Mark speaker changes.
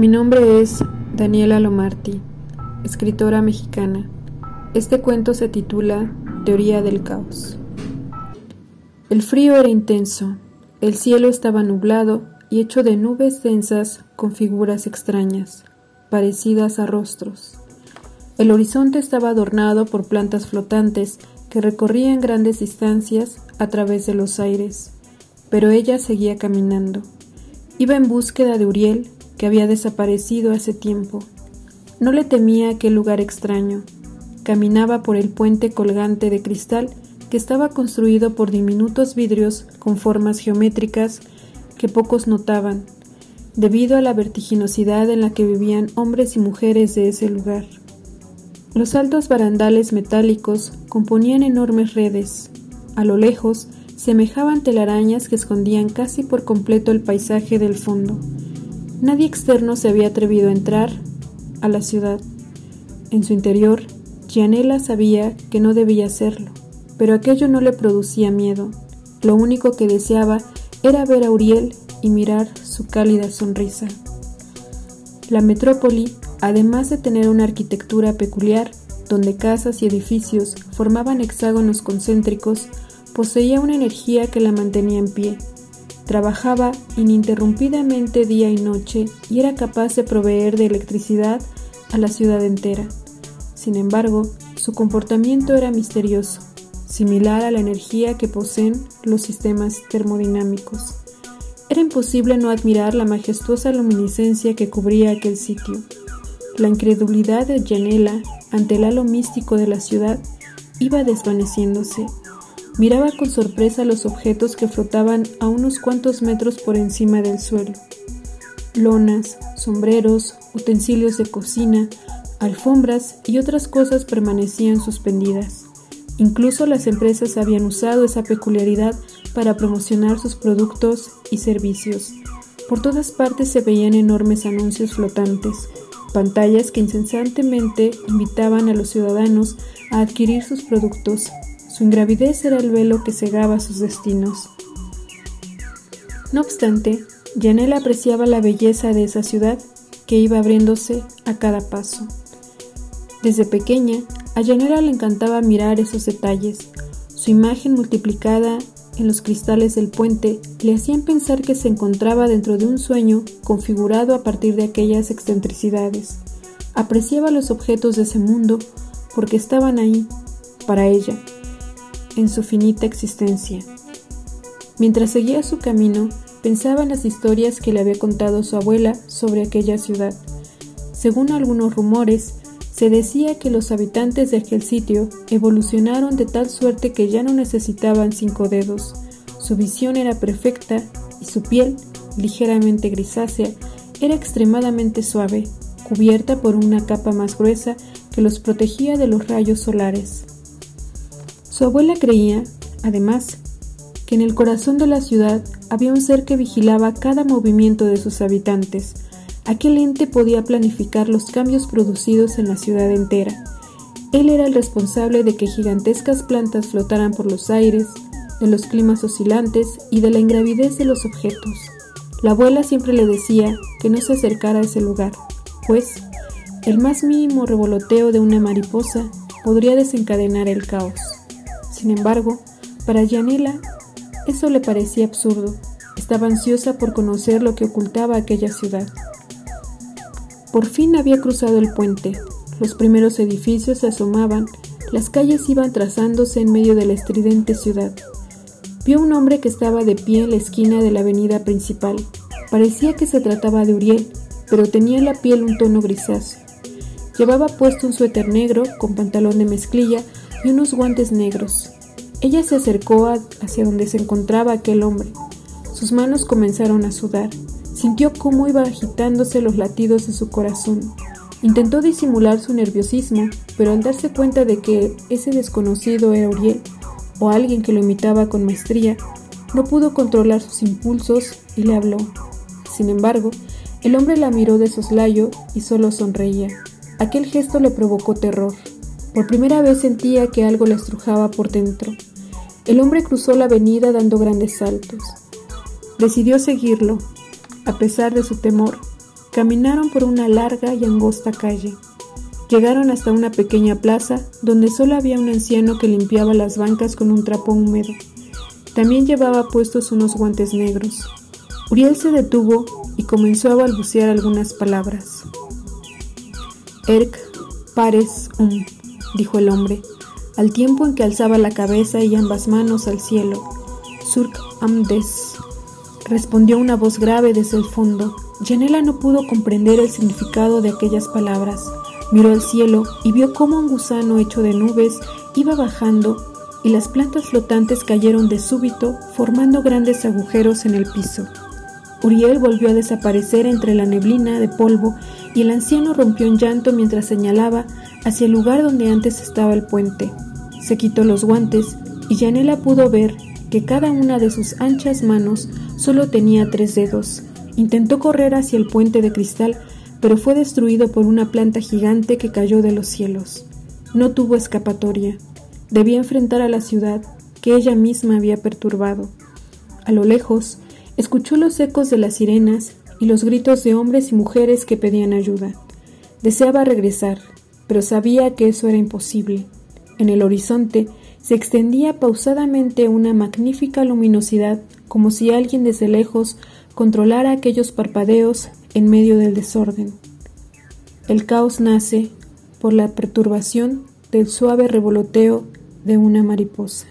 Speaker 1: Mi nombre es Daniela Lomarti, escritora mexicana. Este cuento se titula Teoría del Caos. El frío era intenso, el cielo estaba nublado y hecho de nubes densas con figuras extrañas, parecidas a rostros. El horizonte estaba adornado por plantas flotantes que recorrían grandes distancias a través de los aires, pero ella seguía caminando. Iba en búsqueda de Uriel, que había desaparecido hace tiempo. No le temía aquel lugar extraño. Caminaba por el puente colgante de cristal que estaba construido por diminutos vidrios con formas geométricas que pocos notaban, debido a la vertiginosidad en la que vivían hombres y mujeres de ese lugar. Los altos barandales metálicos componían enormes redes. A lo lejos semejaban telarañas que escondían casi por completo el paisaje del fondo. Nadie externo se había atrevido a entrar a la ciudad. En su interior, Gianella sabía que no debía hacerlo, pero aquello no le producía miedo. Lo único que deseaba era ver a Uriel y mirar su cálida sonrisa. La metrópoli, además de tener una arquitectura peculiar, donde casas y edificios formaban hexágonos concéntricos, poseía una energía que la mantenía en pie. Trabajaba ininterrumpidamente día y noche y era capaz de proveer de electricidad a la ciudad entera. Sin embargo, su comportamiento era misterioso, similar a la energía que poseen los sistemas termodinámicos. Era imposible no admirar la majestuosa luminiscencia que cubría aquel sitio. La incredulidad de Janela ante el halo místico de la ciudad iba desvaneciéndose Miraba con sorpresa los objetos que flotaban a unos cuantos metros por encima del suelo. Lonas, sombreros, utensilios de cocina, alfombras y otras cosas permanecían suspendidas. Incluso las empresas habían usado esa peculiaridad para promocionar sus productos y servicios. Por todas partes se veían enormes anuncios flotantes, pantallas que incesantemente invitaban a los ciudadanos a adquirir sus productos su ingravidez era el velo que cegaba sus destinos. No obstante, Janela apreciaba la belleza de esa ciudad que iba abriéndose a cada paso. Desde pequeña, a Janela le encantaba mirar esos detalles. Su imagen multiplicada en los cristales del puente le hacían pensar que se encontraba dentro de un sueño configurado a partir de aquellas excentricidades. Apreciaba los objetos de ese mundo porque estaban ahí, para ella, en su finita existencia. Mientras seguía su camino, pensaba en las historias que le había contado su abuela sobre aquella ciudad. Según algunos rumores, se decía que los habitantes de aquel sitio evolucionaron de tal suerte que ya no necesitaban cinco dedos. Su visión era perfecta y su piel, ligeramente grisácea, era extremadamente suave, cubierta por una capa más gruesa que los protegía de los rayos solares. Su abuela creía, además, que en el corazón de la ciudad había un ser que vigilaba cada movimiento de sus habitantes. Aquel ente podía planificar los cambios producidos en la ciudad entera. Él era el responsable de que gigantescas plantas flotaran por los aires, de los climas oscilantes y de la ingravidez de los objetos. La abuela siempre le decía que no se acercara a ese lugar, pues el más mínimo revoloteo de una mariposa podría desencadenar el caos. Sin embargo, para Yanela eso le parecía absurdo. Estaba ansiosa por conocer lo que ocultaba aquella ciudad. Por fin había cruzado el puente. Los primeros edificios se asomaban, las calles iban trazándose en medio de la estridente ciudad. Vio un hombre que estaba de pie en la esquina de la avenida principal. Parecía que se trataba de Uriel, pero tenía en la piel un tono grisáceo. Llevaba puesto un suéter negro con pantalón de mezclilla y unos guantes negros. Ella se acercó hacia donde se encontraba aquel hombre. Sus manos comenzaron a sudar. Sintió cómo iba agitándose los latidos de su corazón. Intentó disimular su nerviosismo, pero al darse cuenta de que ese desconocido era Uriel, o alguien que lo imitaba con maestría, no pudo controlar sus impulsos y le habló. Sin embargo, el hombre la miró de soslayo y solo sonreía. Aquel gesto le provocó terror. Por primera vez sentía que algo la estrujaba por dentro. El hombre cruzó la avenida dando grandes saltos. Decidió seguirlo, a pesar de su temor. Caminaron por una larga y angosta calle. Llegaron hasta una pequeña plaza donde solo había un anciano que limpiaba las bancas con un trapo húmedo. También llevaba puestos unos guantes negros. Uriel se detuvo y comenzó a balbucear algunas palabras. Erk pares um, dijo el hombre, al tiempo en que alzaba la cabeza y ambas manos al cielo. Surk amdes, respondió una voz grave desde el fondo. Janela no pudo comprender el significado de aquellas palabras. Miró al cielo y vio cómo un gusano hecho de nubes iba bajando y las plantas flotantes cayeron de súbito, formando grandes agujeros en el piso. Uriel volvió a desaparecer entre la neblina de polvo y el anciano rompió en llanto mientras señalaba hacia el lugar donde antes estaba el puente. Se quitó los guantes y Janela pudo ver que cada una de sus anchas manos solo tenía tres dedos. Intentó correr hacia el puente de cristal, pero fue destruido por una planta gigante que cayó de los cielos. No tuvo escapatoria. Debía enfrentar a la ciudad que ella misma había perturbado. A lo lejos, escuchó los ecos de las sirenas y los gritos de hombres y mujeres que pedían ayuda. Deseaba regresar, pero sabía que eso era imposible. En el horizonte se extendía pausadamente una magnífica luminosidad, como si alguien desde lejos controlara aquellos parpadeos en medio del desorden. El caos nace por la perturbación del suave revoloteo de una mariposa.